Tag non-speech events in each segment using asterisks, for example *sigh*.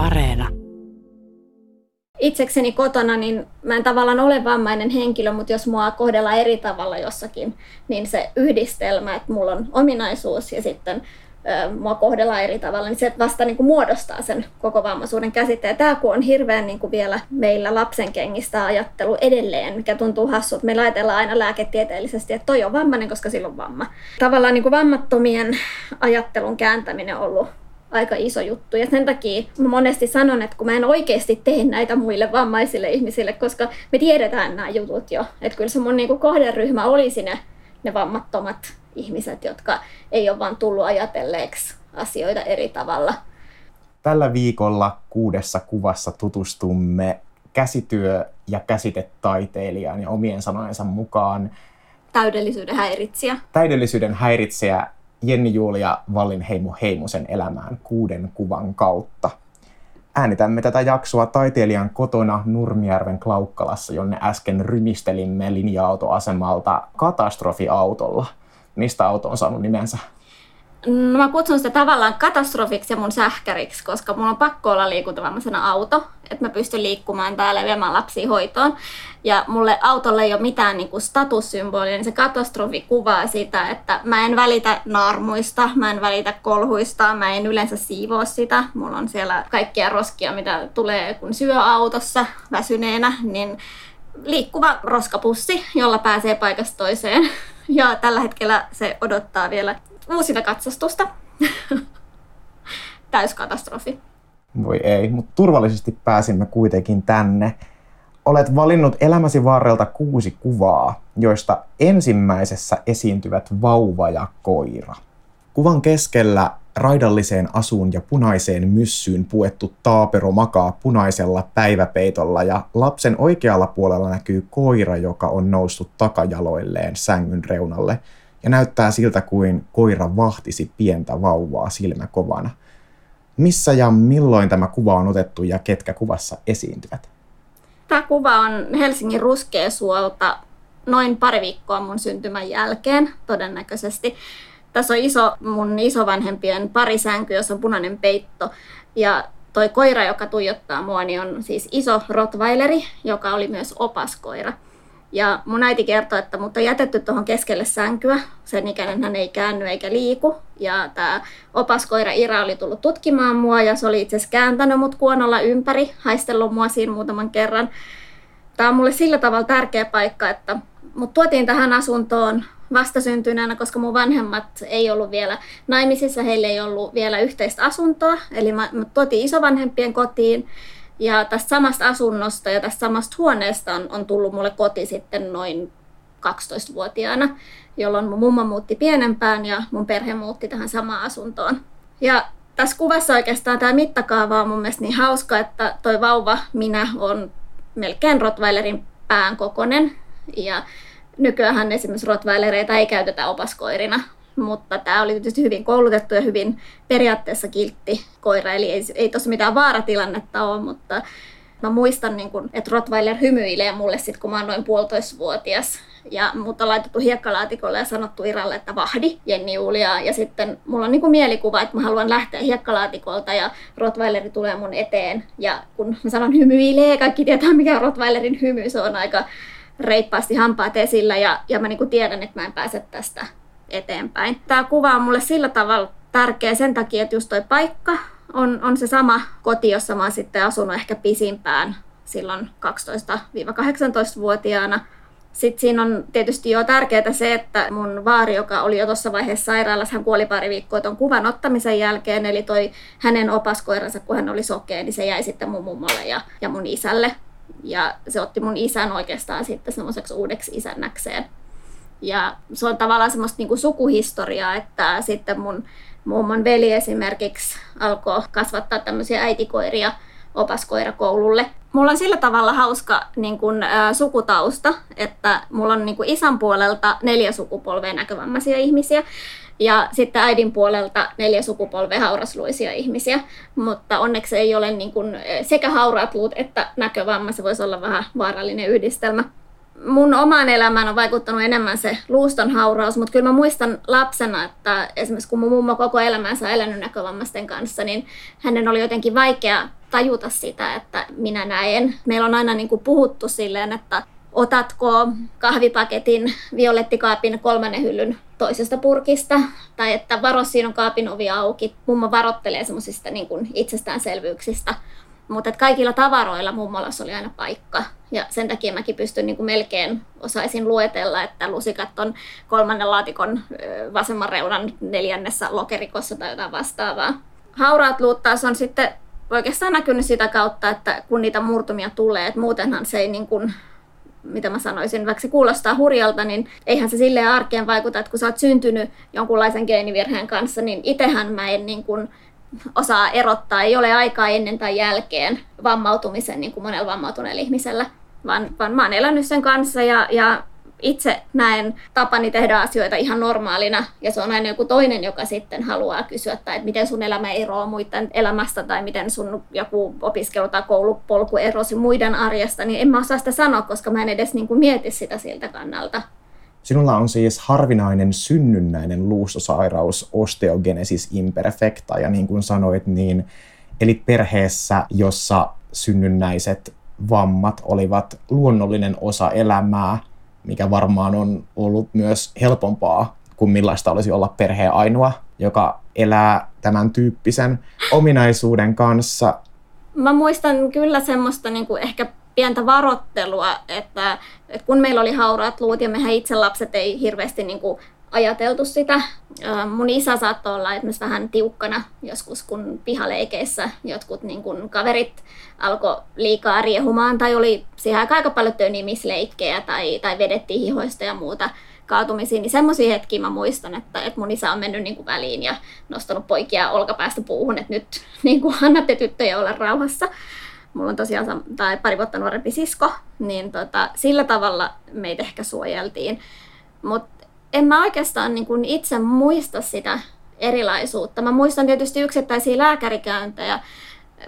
Areena. Itsekseni kotona, niin mä en tavallaan ole vammainen henkilö, mutta jos mua kohdellaan eri tavalla jossakin, niin se yhdistelmä, että mulla on ominaisuus ja sitten mua kohdellaan eri tavalla, niin se vasta niin kuin muodostaa sen koko vammaisuuden käsitteen. Tämä kun on hirveän niin kuin vielä meillä lapsen kengistä ajattelu edelleen, mikä tuntuu hassu, että me ajatellaan aina lääketieteellisesti, että toi on vammainen, koska sillä on vamma. Tavallaan niin kuin vammattomien ajattelun kääntäminen on ollut aika iso juttu. Ja sen takia mä monesti sanon, että kun mä en oikeasti tee näitä muille vammaisille ihmisille, koska me tiedetään nämä jutut jo. Että kyllä se mun niin kuin kohderyhmä olisi ne, ne vammattomat ihmiset, jotka ei ole vaan tullut ajatelleeksi asioita eri tavalla. Tällä viikolla kuudessa kuvassa tutustumme käsityö- ja käsitetaiteilijaan ja omien sanojensa mukaan täydellisyyden häiritsijä. Täydellisyyden häiritsijä Jenni Julia Vallinheimo Heimosen elämään kuuden kuvan kautta. Äänitämme tätä jaksoa taiteilijan kotona Nurmijärven Klaukkalassa, jonne äsken rymistelimme linja-autoasemalta katastrofiautolla – mistä auto on saanut nimensä? No mä kutsun sitä tavallaan katastrofiksi ja mun sähkäriksi, koska mun on pakko olla liikuntavammaisena auto, että mä pystyn liikkumaan täällä ja viemään lapsia hoitoon. Ja mulle autolle ei ole mitään niinku statussymbolia, niin se katastrofi kuvaa sitä, että mä en välitä naarmuista, mä en välitä kolhuista, mä en yleensä siivoa sitä. Mulla on siellä kaikkia roskia, mitä tulee kun syö autossa väsyneenä, niin liikkuva roskapussi, jolla pääsee paikasta toiseen. *laughs* Ja tällä hetkellä se odottaa vielä uusina katsastusta. *laughs* Täyskatastrofi. Voi ei, mutta turvallisesti pääsimme kuitenkin tänne. Olet valinnut elämäsi varrelta kuusi kuvaa, joista ensimmäisessä esiintyvät vauva ja koira. Kuvan keskellä raidalliseen asuun ja punaiseen myssyyn puettu taapero makaa punaisella päiväpeitolla ja lapsen oikealla puolella näkyy koira, joka on noussut takajaloilleen sängyn reunalle ja näyttää siltä kuin koira vahtisi pientä vauvaa silmäkovana. Missä ja milloin tämä kuva on otettu ja ketkä kuvassa esiintyvät? Tämä kuva on Helsingin Ruskeasuolta noin pari viikkoa mun syntymän jälkeen todennäköisesti. Tässä on iso, mun isovanhempien parisänky, jossa on punainen peitto. Ja toi koira, joka tuijottaa mua, niin on siis iso rottweileri, joka oli myös opaskoira. Ja mun äiti kertoi, että mut on jätetty tuohon keskelle sänkyä. Sen ikäinen hän ei käänny eikä liiku. Ja tämä opaskoira Ira oli tullut tutkimaan mua ja se oli itse asiassa kääntänyt mut kuonolla ympäri, haistellut mua siinä muutaman kerran. Tämä on mulle sillä tavalla tärkeä paikka, että mut tuotiin tähän asuntoon vastasyntyneenä, koska mun vanhemmat ei ollut vielä naimisissa, heillä ei ollut vielä yhteistä asuntoa. Eli mä, mä tuotiin isovanhempien kotiin ja tästä samasta asunnosta ja tästä samasta huoneesta on, on tullut mulle koti sitten noin 12-vuotiaana, jolloin mun mummo muutti pienempään ja mun perhe muutti tähän samaan asuntoon. Ja tässä kuvassa oikeastaan tämä mittakaava on mun mielestä niin hauska, että toi vauva minä on melkein Rottweilerin pään kokonen. Ja nykyään esimerkiksi rottweilereita ei käytetä opaskoirina, mutta tämä oli tietysti hyvin koulutettu ja hyvin periaatteessa kiltti koira, eli ei, ei tuossa mitään vaaratilannetta ole, mutta mä muistan, niin kun, että Rottweiler hymyilee mulle sitten, kun mä oon noin puolitoistavuotias. Ja mut on laitettu hiekkalaatikolle ja sanottu Iralle, että vahdi Jenni Julia. Ja sitten mulla on niin kuin mielikuva, että mä haluan lähteä hiekkalaatikolta ja Rottweileri tulee mun eteen. Ja kun mä sanon hymyilee, kaikki tietää mikä on Rottweilerin hymy, se on aika reippaasti hampaat esillä ja, ja mä niin kuin tiedän, että mä en pääse tästä eteenpäin. Tämä kuva on mulle sillä tavalla tärkeä sen takia, että just toi paikka on, on se sama koti, jossa mä oon sitten asunut ehkä pisimpään silloin 12-18-vuotiaana. Sitten siinä on tietysti jo tärkeää se, että mun vaari, joka oli jo tuossa vaiheessa sairaalassa, hän kuoli pari viikkoa tuon kuvan ottamisen jälkeen, eli toi hänen opaskoiransa, kun hän oli sokea, niin se jäi sitten mun mummolle ja, ja mun isälle. Ja se otti mun isän oikeastaan sitten semmoiseksi uudeksi isännäkseen. Ja se on tavallaan semmoista niinku sukuhistoriaa, että sitten mun mummon veli esimerkiksi alkoi kasvattaa tämmöisiä äitikoiria opaskoirakoululle. Mulla on sillä tavalla hauska niin kun, ä, sukutausta, että mulla on niin kun, isän puolelta neljä sukupolvea näkövammaisia ihmisiä ja sitten äidin puolelta neljä sukupolvea haurasluisia ihmisiä, mutta onneksi ei ole niin kuin sekä hauraat luut että näkövamma, se voisi olla vähän vaarallinen yhdistelmä. Mun omaan elämään on vaikuttanut enemmän se luuston hauraus, mutta kyllä mä muistan lapsena, että esimerkiksi kun mun mummo koko elämänsä elänyt näkövammaisten kanssa, niin hänen oli jotenkin vaikea tajuta sitä, että minä näen. Meillä on aina niin kuin puhuttu silleen, että otatko kahvipaketin violettikaapin kolmannen hyllyn toisesta purkista, tai että varo siinä on kaapin ovi auki. Mummo varottelee semmoisista niin itsestäänselvyyksistä. Mutta kaikilla tavaroilla mummolassa oli aina paikka. Ja sen takia mäkin pystyn niin kuin melkein osaisin luetella, että lusikat on kolmannen laatikon vasemman reunan neljännessä lokerikossa tai jotain vastaavaa. Hauraat luut taas on sitten oikeastaan näkynyt sitä kautta, että kun niitä murtumia tulee, että muutenhan se ei niin kuin mitä mä sanoisin, vaikka se kuulostaa hurjalta, niin eihän se silleen arkeen vaikuta, että kun sä oot syntynyt jonkunlaisen geenivirheen kanssa, niin itehän mä en niin kuin osaa erottaa, ei ole aikaa ennen tai jälkeen vammautumisen niin kuin monella vammautuneella ihmisellä, vaan, vaan mä oon elänyt sen kanssa ja, ja itse näen tapani tehdä asioita ihan normaalina ja se on aina joku toinen, joka sitten haluaa kysyä, tai että miten sun elämä eroaa muiden elämästä tai miten sun joku opiskelu tai koulupolku erosi muiden arjesta, niin en mä osaa sitä sanoa, koska mä en edes niin kuin mieti sitä siltä kannalta. Sinulla on siis harvinainen synnynnäinen luustosairaus osteogenesis imperfecta ja niin kuin sanoit, niin eli perheessä, jossa synnynnäiset vammat olivat luonnollinen osa elämää, mikä varmaan on ollut myös helpompaa kuin millaista olisi olla perheen ainoa, joka elää tämän tyyppisen ominaisuuden kanssa. Mä muistan kyllä semmoista niin kuin ehkä pientä varottelua, että, että kun meillä oli hauraat luut ja mehän itse lapset ei hirveästi niin kuin ajateltu sitä. Mun isä saattoi olla esimerkiksi vähän tiukkana joskus, kun pihaleikeissä jotkut niin kun kaverit alkoi liikaa riehumaan tai oli siihen aika paljon tönimisleikkejä tai, tai vedettiin hihoista ja muuta kaatumisiin, niin semmoisia hetkiä mä muistan, että, että mun isä on mennyt niin kuin väliin ja nostanut poikia olkapäästä puuhun, että nyt niin kuin *laughs* annatte tyttöjä olla rauhassa. Mulla on tosiaan tai pari vuotta nuorempi sisko, niin tota, sillä tavalla meitä ehkä suojeltiin. Mutta en mä oikeastaan niin kuin itse muista sitä erilaisuutta. Mä muistan tietysti yksittäisiä lääkärikäyntejä,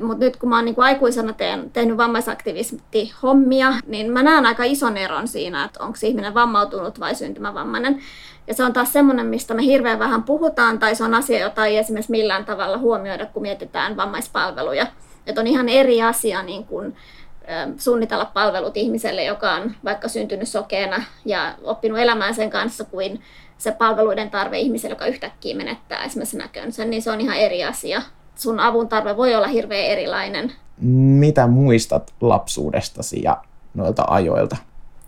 mutta nyt kun mä oon niin kuin aikuisena teen, tehnyt vammaisaktivisti-hommia, niin mä näen aika ison eron siinä, että onko ihminen vammautunut vai syntymävammainen. Ja se on taas semmoinen, mistä me hirveän vähän puhutaan, tai se on asia, jota ei esimerkiksi millään tavalla huomioida, kun mietitään vammaispalveluja. Että on ihan eri asia niin kuin suunnitella palvelut ihmiselle, joka on vaikka syntynyt sokeena ja oppinut elämään sen kanssa kuin se palveluiden tarve ihmiselle, joka yhtäkkiä menettää esimerkiksi näkönsä, niin se on ihan eri asia. Sun avun tarve voi olla hirveän erilainen. Mitä muistat lapsuudestasi ja noilta ajoilta?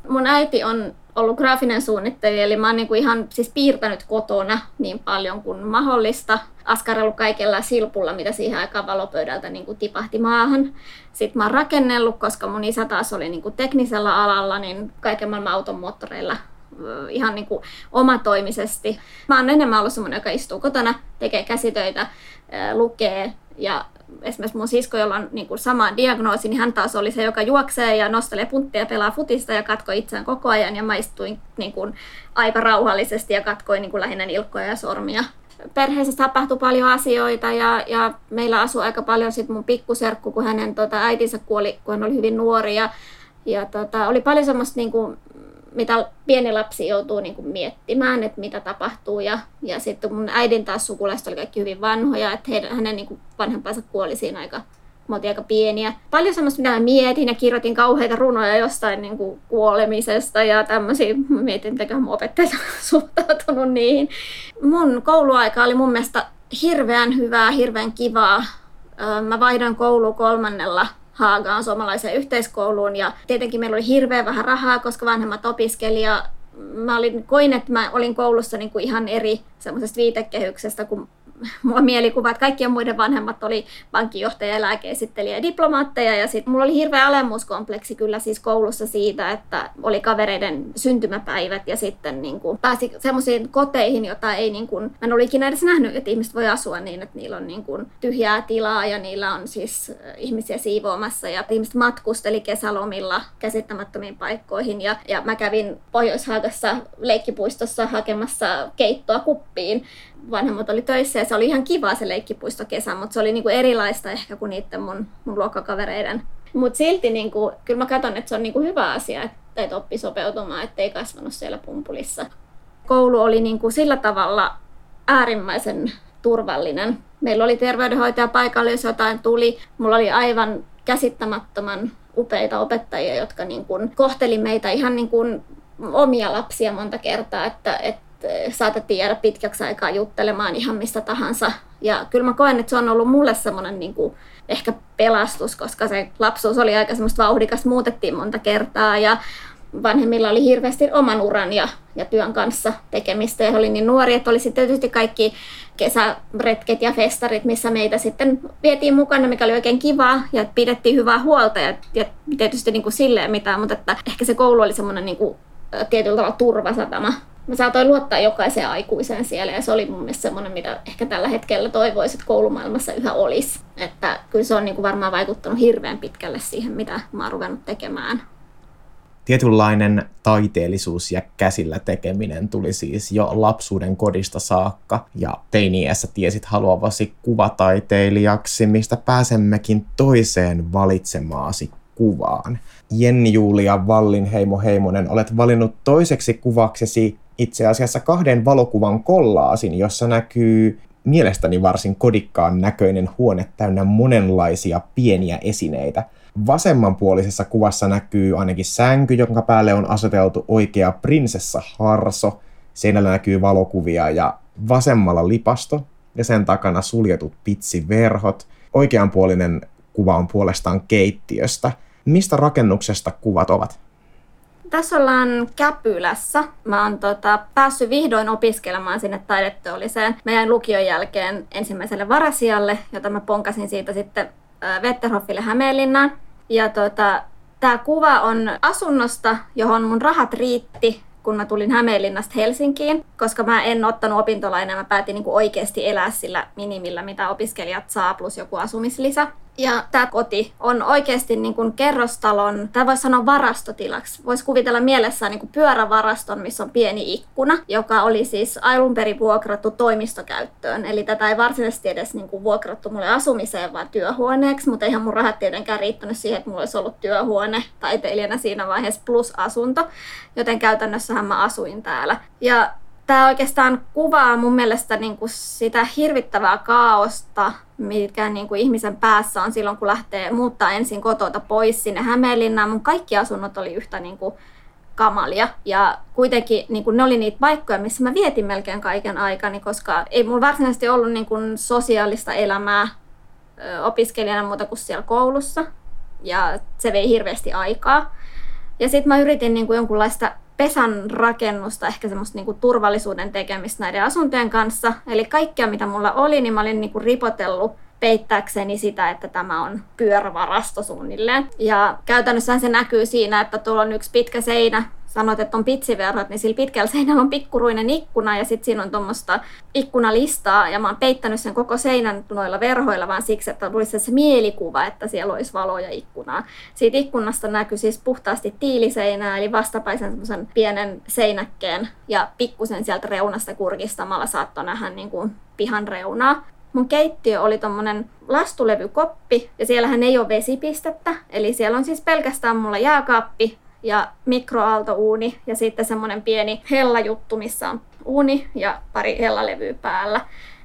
Mun äiti on ollut graafinen suunnittelija, eli mä oon niinku ihan siis piirtänyt kotona niin paljon kuin mahdollista. Askarellut kaikella silpulla, mitä siihen aikaan valopöydältä niinku tipahti maahan. Sitten mä oon rakennellut, koska mun isä taas oli niinku teknisellä alalla, niin kaiken maailman auton moottoreilla ihan niin kuin omatoimisesti. Mä oon enemmän ollut semmoinen, joka istuu kotona, tekee käsitöitä, lukee ja esimerkiksi mun sisko, jolla on niin kuin sama diagnoosi, niin hän taas oli se, joka juoksee ja nostelee punttia pelaa futista ja katkoi itseään koko ajan. Ja mä istuin niin kuin aika rauhallisesti ja katkoin niin kuin lähinnä ilkkoja ja sormia. Perheessä tapahtui paljon asioita ja, ja meillä asui aika paljon sit mun pikkuserkku, kun hänen tota, äitinsä kuoli, kun hän oli hyvin nuori. Ja, ja tota, oli paljon semmoista niin kuin, mitä pieni lapsi joutuu niin kuin miettimään, että mitä tapahtuu. Ja, ja sitten mun äidin taas sukulaiset oli kaikki hyvin vanhoja, että heidän, hänen niin kuin vanhempansa kuoli siinä aika, me aika pieniä. Paljon semmoista, mitä mä mietin ja kirjoitin kauheita runoja jostain niin kuin kuolemisesta ja tämmöisiä. Mä mietin, että mun opettajat *laughs* suhtautunut niihin. Mun kouluaika oli mun mielestä hirveän hyvää, hirveän kivaa. Mä vaihdoin koulu kolmannella Haagaan suomalaiseen yhteiskouluun. Ja tietenkin meillä oli hirveän vähän rahaa, koska vanhemmat opiskelija mä olin, koin, että mä olin koulussa niin kuin ihan eri semmoisesta viitekehyksestä kuin mulla mielikuva, että kaikkien muiden vanhemmat oli pankkijohtaja, lääkeesittelijä ja diplomaatteja. Ja sitten mulla oli hirveä alemmuuskompleksi kyllä siis koulussa siitä, että oli kavereiden syntymäpäivät ja sitten niin kuin pääsi semmoisiin koteihin, jota ei niin kuin, mä en ole ikinä edes nähnyt, että ihmiset voi asua niin, että niillä on niin kuin tyhjää tilaa ja niillä on siis äh, ihmisiä siivoamassa ja ihmiset matkusteli kesälomilla käsittämättömiin paikkoihin ja, ja mä kävin Pohjois-Haagassa leikkipuistossa hakemassa keittoa kuppiin vanhemmat oli töissä ja se oli ihan kiva se leikkipuistokesä, mutta se oli niinku erilaista ehkä kuin niiden mun, mun luokkakavereiden. Mutta silti niinku, kyllä mä katson, että se on niinku hyvä asia, että, että oppi sopeutumaan, ettei kasvanut siellä pumpulissa. Koulu oli niinku sillä tavalla äärimmäisen turvallinen. Meillä oli terveydenhoitaja paikalla, jos jotain tuli. Mulla oli aivan käsittämättömän upeita opettajia, jotka niin kuin kohteli meitä ihan niin kuin omia lapsia monta kertaa, että, että saatettiin jäädä pitkäksi aikaa juttelemaan ihan mistä tahansa. Ja kyllä mä koen, että se on ollut mulle semmoinen niin kuin ehkä pelastus, koska se lapsuus oli aika semmoista vauhdikas, muutettiin monta kertaa ja vanhemmilla oli hirveästi oman uran ja, ja työn kanssa tekemistä ja he oli niin nuori, että oli sitten tietysti kaikki kesäretket ja festarit, missä meitä sitten vietiin mukana, mikä oli oikein kivaa ja pidettiin hyvää huolta ja, ja tietysti niin kuin silleen mitään, mutta että ehkä se koulu oli semmoinen niin kuin, tietyllä tavalla turvasatama. Mä saatoin luottaa jokaiseen aikuiseen siellä ja se oli mun mielestä semmoinen, mitä ehkä tällä hetkellä toivoisin, että koulumaailmassa yhä olisi. Että kyllä se on niin kuin varmaan vaikuttanut hirveän pitkälle siihen, mitä mä oon ruvennut tekemään tietynlainen taiteellisuus ja käsillä tekeminen tuli siis jo lapsuuden kodista saakka ja teiniässä tiesit haluavasi kuvataiteilijaksi, mistä pääsemmekin toiseen valitsemaasi kuvaan. Jenni Julia Vallinheimo Heimonen, olet valinnut toiseksi kuvaksesi itse asiassa kahden valokuvan kollaasin, jossa näkyy mielestäni varsin kodikkaan näköinen huone täynnä monenlaisia pieniä esineitä – Vasemmanpuolisessa kuvassa näkyy ainakin sänky, jonka päälle on aseteltu oikea prinsessa Harso. Seinällä näkyy valokuvia ja vasemmalla lipasto ja sen takana suljetut pitsiverhot. Oikeanpuolinen kuva on puolestaan keittiöstä. Mistä rakennuksesta kuvat ovat? Tässä ollaan Käpylässä. Mä oon tota, päässyt vihdoin opiskelemaan sinne taideteolliseen meidän lukion jälkeen ensimmäiselle varasialle, jota mä ponkasin siitä sitten Wetterhoffille Hämeenlinnaan. Ja tota, tämä kuva on asunnosta, johon mun rahat riitti, kun mä tulin Hämeenlinnasta Helsinkiin, koska mä en ottanut opintolainaa, mä päätin niin oikeasti elää sillä minimillä, mitä opiskelijat saa, plus joku asumislisä. Ja tämä koti on oikeasti niin kuin kerrostalon, tai voisi sanoa varastotilaksi. Voisi kuvitella mielessään niin kuin pyörävaraston, missä on pieni ikkuna, joka oli siis alun perin vuokrattu toimistokäyttöön. Eli tätä ei varsinaisesti edes niin kuin vuokrattu mulle asumiseen, vaan työhuoneeksi, mutta eihän mun rahat tietenkään riittänyt siihen, että mulla olisi ollut työhuone taiteilijana siinä vaiheessa plus asunto. Joten käytännössähän mä asuin täällä. Ja tämä oikeastaan kuvaa mun mielestä niin kuin sitä hirvittävää kaaosta, mikä niin kuin ihmisen päässä on silloin, kun lähtee muuttaa ensin kotota pois sinne Hämeenlinnaan. Mun kaikki asunnot oli yhtä niin kuin kamalia. Ja kuitenkin niin kuin ne oli niitä paikkoja, missä mä vietin melkein kaiken aikani, koska ei mulla varsinaisesti ollut niin kuin sosiaalista elämää opiskelijana muuta kuin siellä koulussa. Ja se vei hirveästi aikaa. Ja sitten mä yritin niin kuin jonkunlaista pesän rakennusta, ehkä semmoista niinku turvallisuuden tekemistä näiden asuntojen kanssa. Eli kaikkea, mitä mulla oli, niin mä olin niinku ripotellut peittääkseni sitä, että tämä on pyörävarasto suunnilleen. Ja käytännössä se näkyy siinä, että tuolla on yksi pitkä seinä, sanoit, että on pitsiverhot, niin sillä pitkällä seinällä on pikkuruinen ikkuna ja sitten siinä on tuommoista ikkunalistaa ja mä oon peittänyt sen koko seinän noilla verhoilla vaan siksi, että tulisi se mielikuva, että siellä olisi valoja ikkunaa. Siitä ikkunasta näkyy siis puhtaasti tiiliseinää eli vastapaisen semmoisen pienen seinäkkeen ja pikkusen sieltä reunasta kurkistamalla saattoi nähdä niin kuin pihan reunaa. Mun keittiö oli tommonen lastulevykoppi ja siellähän ei ole vesipistettä. Eli siellä on siis pelkästään mulla jääkaappi, ja mikroaaltouuni ja sitten semmoinen pieni hellajuttu, missä on uuni ja pari hellalevyä päällä.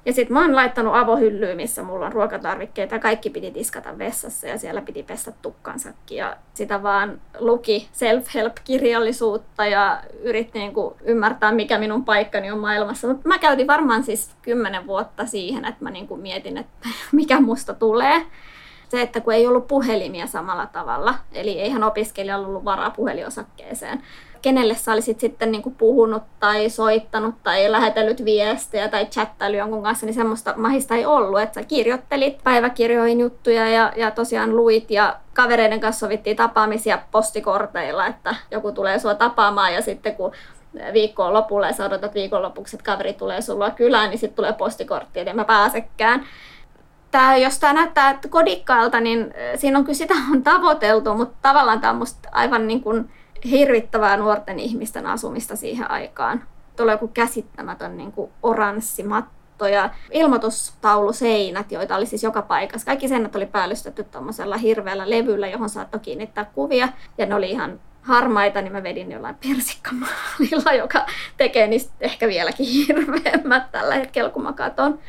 Ja sitten mä oon laittanut avohyllyyn, missä mulla on ruokatarvikkeita kaikki piti tiskata vessassa ja siellä piti pestä tukkansakin. Ja sitä vaan luki self-help-kirjallisuutta ja yritti niinku ymmärtää, mikä minun paikkani on maailmassa. Mutta mä käytin varmaan siis kymmenen vuotta siihen, että mä niinku mietin, että *laughs* mikä musta tulee se, että kun ei ollut puhelimia samalla tavalla, eli eihän opiskelijalla ollut varaa puheliosakkeeseen, kenelle sä olisit sitten niin kuin puhunut tai soittanut tai lähetellyt viestejä tai chattailu jonkun kanssa, niin semmoista mahista ei ollut. Että sä kirjoittelit päiväkirjoihin juttuja ja, ja tosiaan luit ja kavereiden kanssa sovittiin tapaamisia postikorteilla, että joku tulee sua tapaamaan ja sitten kun viikkoon lopulle ja sä odotat viikonlopuksi, että kaveri tulee sulla kylään, niin sitten tulee postikortti, että en mä pääsekään tämä, jos tämä näyttää kodikkaalta, niin siinä on kyllä sitä *laughs* on tavoiteltu, mutta tavallaan tämä on musta aivan niin kuin hirvittävää nuorten ihmisten asumista siihen aikaan. Tulee joku käsittämätön niin kuin oranssi matto ja ilmoitustauluseinät, joita oli siis joka paikassa. Kaikki seinät oli päällystetty tuommoisella hirveällä levyllä, johon saattoi kiinnittää kuvia. Ja ne oli ihan harmaita, niin mä vedin jollain persikkamaalilla, joka tekee niistä ehkä vieläkin *laughs* hirveämmät tällä hetkellä, kun mä katson.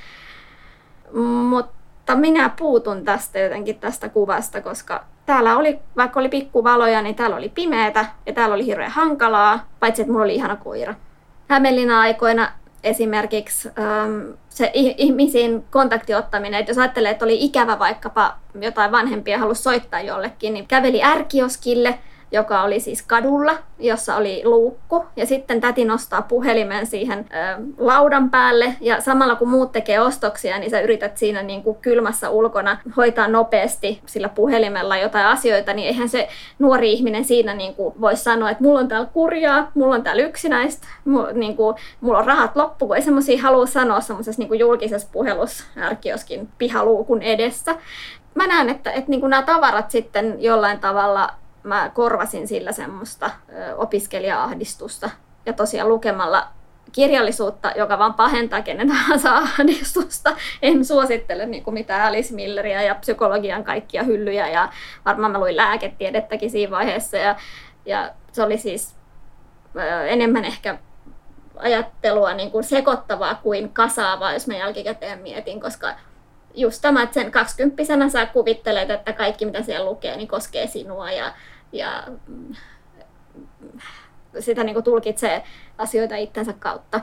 mutta minä puutun tästä jotenkin tästä kuvasta, koska täällä oli, vaikka oli pikkuvaloja, niin täällä oli pimeätä ja täällä oli hirveän hankalaa, paitsi että mulla oli ihana koira. Hämeenlinnan aikoina esimerkiksi ähm, se ihmisiin kontaktiottaminen, että jos ajattelee, että oli ikävä vaikkapa jotain vanhempia halusi soittaa jollekin, niin käveli ärkioskille – joka oli siis kadulla, jossa oli luukku. Ja sitten täti nostaa puhelimen siihen ö, laudan päälle. Ja samalla kun muut tekee ostoksia, niin sä yrität siinä niin kuin kylmässä ulkona hoitaa nopeasti sillä puhelimella jotain asioita. Niin eihän se nuori ihminen siinä niin kuin voi sanoa, että mulla on täällä kurjaa, mulla on täällä yksinäistä, mulla, niin kuin, mulla on rahat loppu, kun ei semmoisia halua sanoa semmoisessa niin julkisessa puhelussa ärkioskin pihaluukun edessä mä näen, että, että niin kuin nämä tavarat sitten jollain tavalla mä korvasin sillä semmoista opiskelija-ahdistusta. Ja tosiaan lukemalla kirjallisuutta, joka vaan pahentaa kenen tahansa *laughs* ahdistusta. En suosittele niin kuin mitään Alice Milleria ja psykologian kaikkia hyllyjä ja varmaan mä luin lääketiedettäkin siinä vaiheessa ja, ja se oli siis enemmän ehkä ajattelua niin kuin sekoittavaa kuin kasaavaa, jos mä jälkikäteen mietin, koska just tämä, että sen 20 sä kuvittelet, että kaikki mitä siellä lukee, niin koskee sinua ja, ja mm, sitä niin kuin tulkitsee asioita itsensä kautta.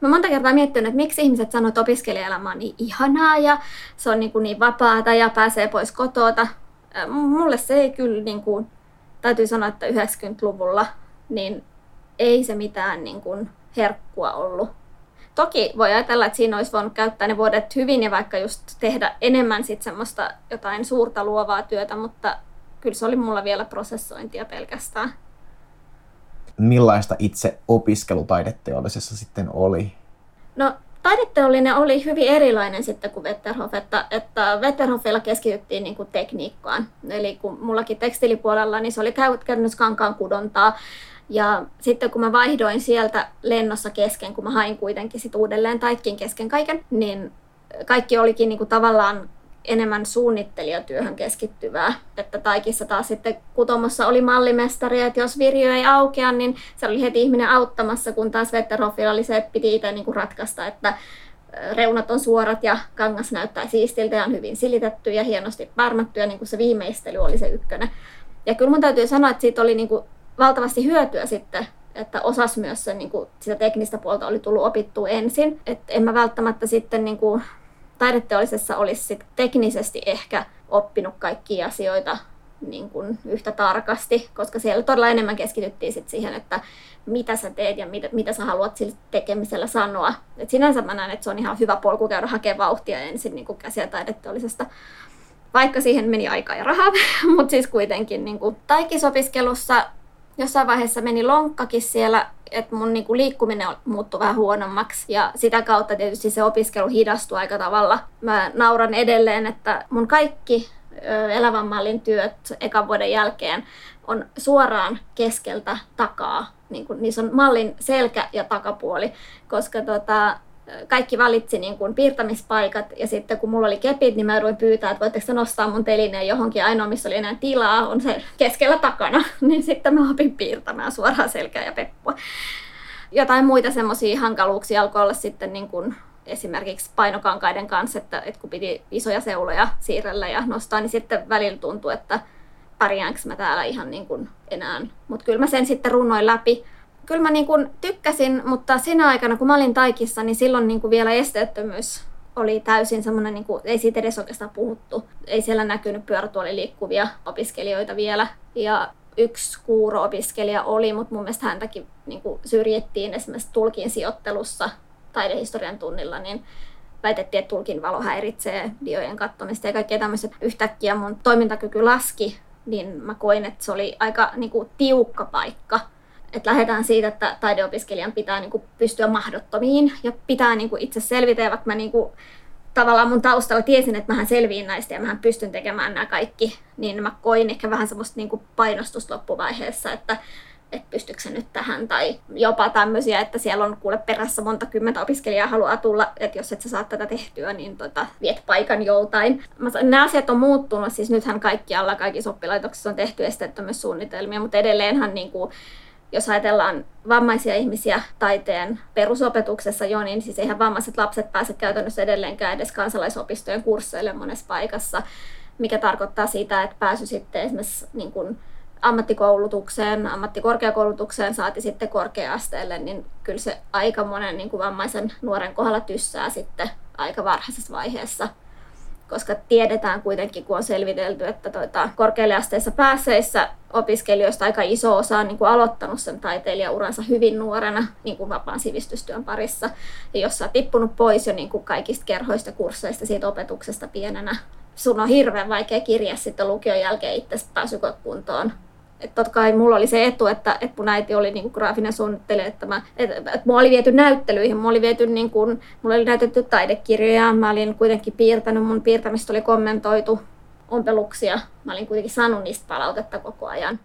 Mä monta kertaa miettinyt, että miksi ihmiset sanoo, että opiskelijaelämä on niin ihanaa ja se on niin, kuin niin vapaata ja pääsee pois kotota. Mulle se ei kyllä, niin kuin, täytyy sanoa, että 90-luvulla niin ei se mitään niin kuin herkkua ollut Toki voi ajatella, että siinä olisi voinut käyttää ne vuodet hyvin ja vaikka just tehdä enemmän sit semmoista jotain suurta luovaa työtä, mutta kyllä se oli mulla vielä prosessointia pelkästään. Millaista itse opiskelu taideteollisessa sitten oli? No taideteollinen oli hyvin erilainen sitten kuin Wetterhof, että, että Wetterhofilla keskityttiin niin kuin tekniikkaan. Eli kun mullakin tekstilipuolella, niin se oli käytännössä kankaan kudontaa, ja sitten kun mä vaihdoin sieltä lennossa kesken, kun mä hain kuitenkin sit uudelleen taitkin kesken kaiken, niin kaikki olikin niin kuin tavallaan enemmän suunnittelijatyöhön keskittyvää. Että taikissa taas sitten kutomossa oli mallimestari, että jos virjo ei aukea, niin se oli heti ihminen auttamassa, kun taas Wetterhoffilla oli se, että piti itse niin kuin ratkaista, että reunat on suorat ja kangas näyttää siistiltä ja on hyvin silitetty ja hienosti pärmätty ja niin kuin se viimeistely oli se ykkönen. Ja kyllä mun täytyy sanoa, että siitä oli niin kuin valtavasti hyötyä sitten, että osas myös se, niin kuin, sitä teknistä puolta oli tullut opittua ensin. Et en mä välttämättä sitten niin kuin, taideteollisessa olisi sit teknisesti ehkä oppinut kaikkia asioita niin kuin yhtä tarkasti, koska siellä todella enemmän keskityttiin sit siihen, että mitä sä teet ja mitä, mitä sä haluat sillä tekemisellä sanoa. Et sinänsä mä näen, että se on ihan hyvä polku käydä hakemaan vauhtia ensin niin kuin käsiä taideteollisesta vaikka siihen meni aikaa ja rahaa, *laughs* mutta siis kuitenkin niin kuin taikisopiskelussa jossain vaiheessa meni lonkkakin siellä, että mun niinku liikkuminen muuttui vähän huonommaksi ja sitä kautta tietysti se opiskelu hidastui aika tavalla. Mä nauran edelleen, että mun kaikki elävän mallin työt ekan vuoden jälkeen on suoraan keskeltä takaa. Niin kun, niissä on mallin selkä ja takapuoli, koska tota, kaikki valitsi niin kuin piirtämispaikat ja sitten kun mulla oli kepit, niin mä jouduin pyytää, että voitteko nostaa mun telineen johonkin ainoa, missä oli enää tilaa, on se keskellä takana. *laughs* niin sitten mä opin piirtämään suoraan selkää ja peppua. Jotain muita semmoisia hankaluuksia alkoi olla sitten niin kuin esimerkiksi painokankaiden kanssa, että, että kun piti isoja seuloja siirrellä ja nostaa, niin sitten välillä tuntui, että pärjäänkö mä täällä ihan niin kuin enää. Mutta kyllä mä sen sitten runnoin läpi kyllä mä niin kuin tykkäsin, mutta siinä aikana, kun mä olin Taikissa, niin silloin niin kuin vielä esteettömyys oli täysin semmoinen, niin kuin, ei siitä edes oikeastaan puhuttu. Ei siellä näkynyt pyörätuoli liikkuvia opiskelijoita vielä. Ja yksi kuuro-opiskelija oli, mutta mun mielestä häntäkin niin kuin syrjittiin esimerkiksi tulkin sijoittelussa taidehistorian tunnilla, niin väitettiin, että tulkin valo häiritsee diojen kattomista ja kaikkea tämmöiset. Yhtäkkiä mun toimintakyky laski, niin mä koin, että se oli aika niin kuin, tiukka paikka että lähdetään siitä, että taideopiskelijan pitää niin kuin pystyä mahdottomiin ja pitää niin kuin itse selvitä. Ja vaikka mä niin kuin, tavallaan mun taustalla tiesin, että mähän selviin näistä ja mähän pystyn tekemään nämä kaikki, niin mä koin ehkä vähän semmoista niin kuin painostusta loppuvaiheessa, että että pystyykö se nyt tähän, tai jopa tämmöisiä, että siellä on kuule perässä monta kymmentä opiskelijaa haluaa tulla, että jos et sä saa tätä tehtyä, niin tota, viet paikan joltain. Nämä asiat on muuttunut, siis nythän kaikkialla kaikissa oppilaitoksissa on tehty esteettömyyssuunnitelmia, mutta edelleenhän niin kuin, jos ajatellaan vammaisia ihmisiä taiteen perusopetuksessa jo, niin siis eihän vammaiset lapset pääse käytännössä edelleenkään edes kansalaisopistojen kursseille monessa paikassa, mikä tarkoittaa sitä, että pääsy sitten esimerkiksi niin kuin ammattikoulutukseen, ammattikorkeakoulutukseen saati sitten korkea-asteelle, niin kyllä se aika monen niin kuin vammaisen nuoren kohdalla tyssää sitten aika varhaisessa vaiheessa koska tiedetään kuitenkin, kun on selvitelty, että tuota, korkealle asteessa pääseissä opiskelijoista aika iso osa on niin kuin aloittanut sen taiteilijauransa hyvin nuorena niin kuin vapaan sivistystyön parissa. Ja jos sä tippunut pois jo niin kuin kaikista kerhoista, kursseista, siitä opetuksesta pienenä, sun on hirveän vaikea kirjaa sitten lukion jälkeen itse pääsykuntoon että totta kai mulla oli se etu, että, että mun äiti oli niin kuin graafinen suunnittelija, että, mä, että, että mua oli viety näyttelyihin, mulla oli viety niin kuin, mulla oli näytetty taidekirjoja, mä olin kuitenkin piirtänyt, mun piirtämistä oli kommentoitu ompeluksia, mä olin kuitenkin saanut niistä palautetta koko ajan.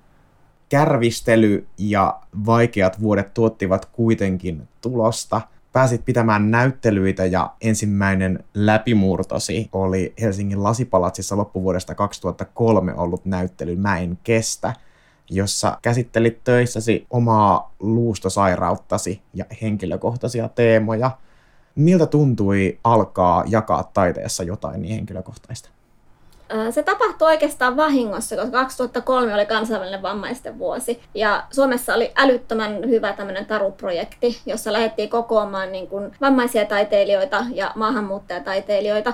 Kärvistely ja vaikeat vuodet tuottivat kuitenkin tulosta. Pääsit pitämään näyttelyitä ja ensimmäinen läpimurtosi oli Helsingin Lasipalatsissa loppuvuodesta 2003 ollut näyttely. Mä en kestä – jossa käsittelit töissäsi omaa luustosairauttasi ja henkilökohtaisia teemoja. Miltä tuntui alkaa jakaa taiteessa jotain niin henkilökohtaista? Se tapahtui oikeastaan vahingossa, koska 2003 oli kansainvälinen vammaisten vuosi. Ja Suomessa oli älyttömän hyvä tämmöinen taruprojekti, jossa lähdettiin kokoamaan niin kuin vammaisia taiteilijoita ja maahanmuuttajataiteilijoita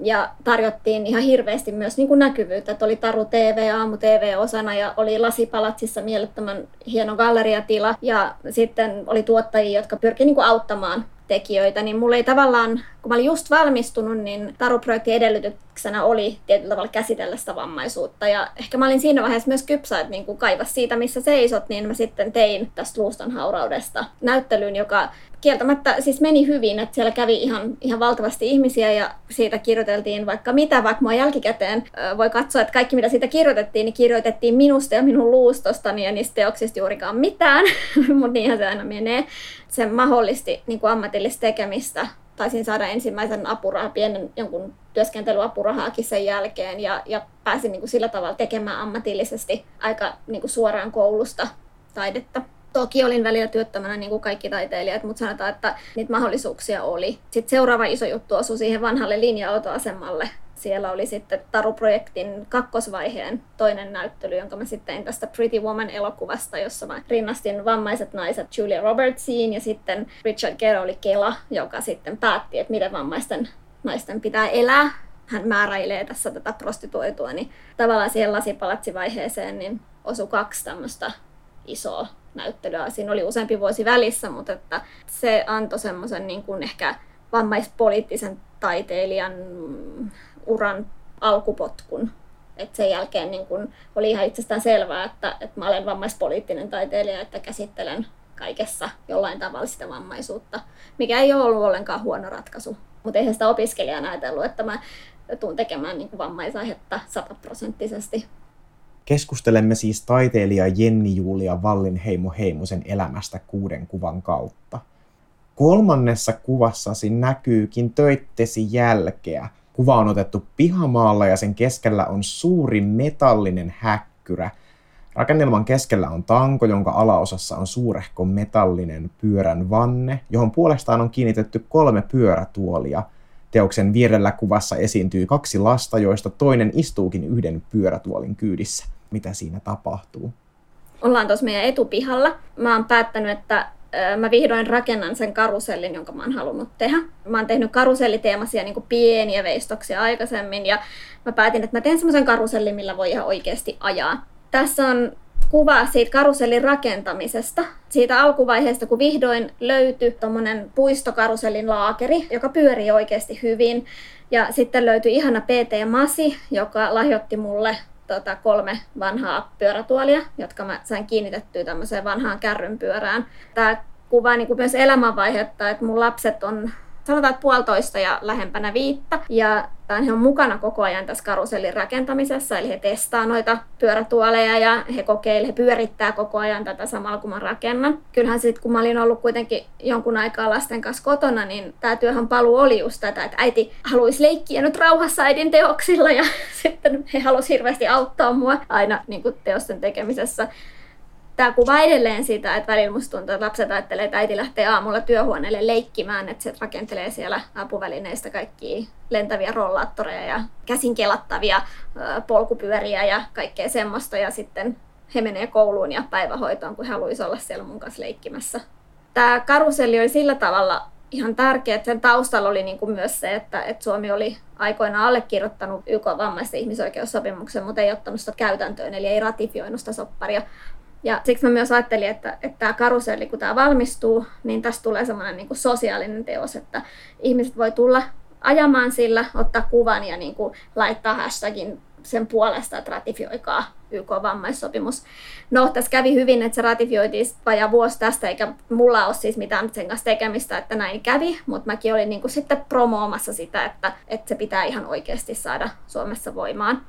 ja tarjottiin ihan hirveästi myös niin kuin näkyvyyttä, että oli Taru TV, Aamu TV osana ja oli Lasipalatsissa mielettömän hieno galleriatila. Ja sitten oli tuottajia, jotka pyrkivät niin auttamaan tekijöitä, niin mulla ei tavallaan, kun mä olin just valmistunut, niin Taru-projektin edellytyksenä oli tietyllä tavalla käsitellä sitä vammaisuutta. Ja ehkä mä olin siinä vaiheessa myös kypsä, että niin kuin kaivas siitä, missä seisot, niin mä sitten tein tästä luuston hauraudesta näyttelyn, joka kieltämättä siis meni hyvin, että siellä kävi ihan, ihan valtavasti ihmisiä ja siitä kirjoiteltiin vaikka mitä, vaikka mua jälkikäteen voi katsoa, että kaikki mitä siitä kirjoitettiin, niin kirjoitettiin minusta ja minun luustostani ja niistä teoksista juurikaan mitään, *laughs* mutta niinhän se aina menee. Se mahdollisti niin kuin ammatillista tekemistä. Taisin saada ensimmäisen apurahan, pienen jonkun työskentelyapurahaakin sen jälkeen ja, ja pääsin niin kuin sillä tavalla tekemään ammatillisesti aika niin kuin suoraan koulusta taidetta. Toki olin välillä työttömänä niin kuin kaikki taiteilijat, mutta sanotaan, että niitä mahdollisuuksia oli. Sitten seuraava iso juttu osui siihen vanhalle linja-autoasemalle. Siellä oli sitten Taru-projektin kakkosvaiheen toinen näyttely, jonka mä sitten tein tästä Pretty Woman-elokuvasta, jossa mä rinnastin vammaiset naiset Julia Robertsiin ja sitten Richard Gere oli Kela, joka sitten päätti, että miten vammaisten naisten pitää elää. Hän määräilee tässä tätä prostituoitua, niin tavallaan siihen lasipalatsivaiheeseen niin osui kaksi tämmöistä isoa näyttelyä. Siinä oli useampi vuosi välissä, mutta että se antoi semmoisen niin kuin ehkä vammaispoliittisen taiteilijan uran alkupotkun. Et sen jälkeen niin kun oli ihan itsestään selvää, että, että mä olen vammaispoliittinen taiteilija, että käsittelen kaikessa jollain tavalla sitä vammaisuutta, mikä ei ole ollut ollenkaan huono ratkaisu. Mutta eihän sitä opiskelijana ajatellut, että mä tuun tekemään niin vammaisaihetta sataprosenttisesti. Keskustelemme siis taiteilija Jenni Julia Vallinheimo Heimosen elämästä kuuden kuvan kautta. Kolmannessa kuvassasi näkyykin töittesi jälkeä. Kuva on otettu pihamaalla ja sen keskellä on suuri metallinen häkkyrä. Rakennelman keskellä on tanko, jonka alaosassa on suurehko metallinen pyörän vanne, johon puolestaan on kiinnitetty kolme pyörätuolia. Teoksen vierellä kuvassa esiintyy kaksi lasta, joista toinen istuukin yhden pyörätuolin kyydissä mitä siinä tapahtuu. Ollaan tuossa meidän etupihalla. Mä oon päättänyt, että mä vihdoin rakennan sen karusellin, jonka mä oon halunnut tehdä. Mä oon tehnyt karuselliteemaisia niin pieniä veistoksia aikaisemmin ja mä päätin, että mä teen semmoisen karusellin, millä voi ihan oikeasti ajaa. Tässä on kuva siitä karusellin rakentamisesta. Siitä alkuvaiheesta, kun vihdoin löytyi tuommoinen puistokarusellin laakeri, joka pyörii oikeasti hyvin. Ja sitten löytyi ihana PT Masi, joka lahjoitti mulle tota, kolme vanhaa pyörätuolia, jotka mä sain kiinnitettyä tämmöiseen vanhaan kärrynpyörään. Tämä kuvaa niin kuin myös elämänvaihetta, että mun lapset on sanotaan, että puolitoista ja lähempänä viittä. Ja he on mukana koko ajan tässä karusellin rakentamisessa, eli he testaa noita pyörätuoleja ja he kokeilee, he pyörittää koko ajan tätä samalla kun mä rakennan. Kyllähän sitten kun mä olin ollut kuitenkin jonkun aikaa lasten kanssa kotona, niin tämä työhön paluu oli just tätä, että äiti haluaisi leikkiä nyt rauhassa äidin teoksilla ja *laughs* sitten he halusivat hirveästi auttaa mua aina niin teosten tekemisessä. Tämä kuvaa edelleen sitä, että välillä musta tuntuu, että lapset ajattelee, että äiti lähtee aamulla työhuoneelle leikkimään, että se rakentelee siellä apuvälineistä kaikkia lentäviä rollaattoreja ja käsin kelattavia polkupyöriä ja kaikkea semmoista. Ja sitten he menee kouluun ja päivähoitoon, kun haluaisi olla siellä mun kanssa leikkimässä. Tämä karuselli oli sillä tavalla ihan tärkeä, että sen taustalla oli niin kuin myös se, että, että Suomi oli aikoinaan allekirjoittanut YK vammaisten ihmisoikeussopimuksen, mutta ei ottanut sitä käytäntöön, eli ei ratifioinut sitä sopparia. Ja siksi mä myös ajattelin, että, että tämä karuselli, kun tämä valmistuu, niin tästä tulee semmoinen niin sosiaalinen teos, että ihmiset voi tulla ajamaan sillä, ottaa kuvan ja niin kuin laittaa hashtagin sen puolesta, että ratifioikaa YK-vammaissopimus. No, tässä kävi hyvin, että se ratifioitiin vajaa vuosi tästä, eikä mulla ole siis mitään sen kanssa tekemistä, että näin kävi, mutta mäkin olin niin kuin sitten promoomassa sitä, että, että se pitää ihan oikeasti saada Suomessa voimaan.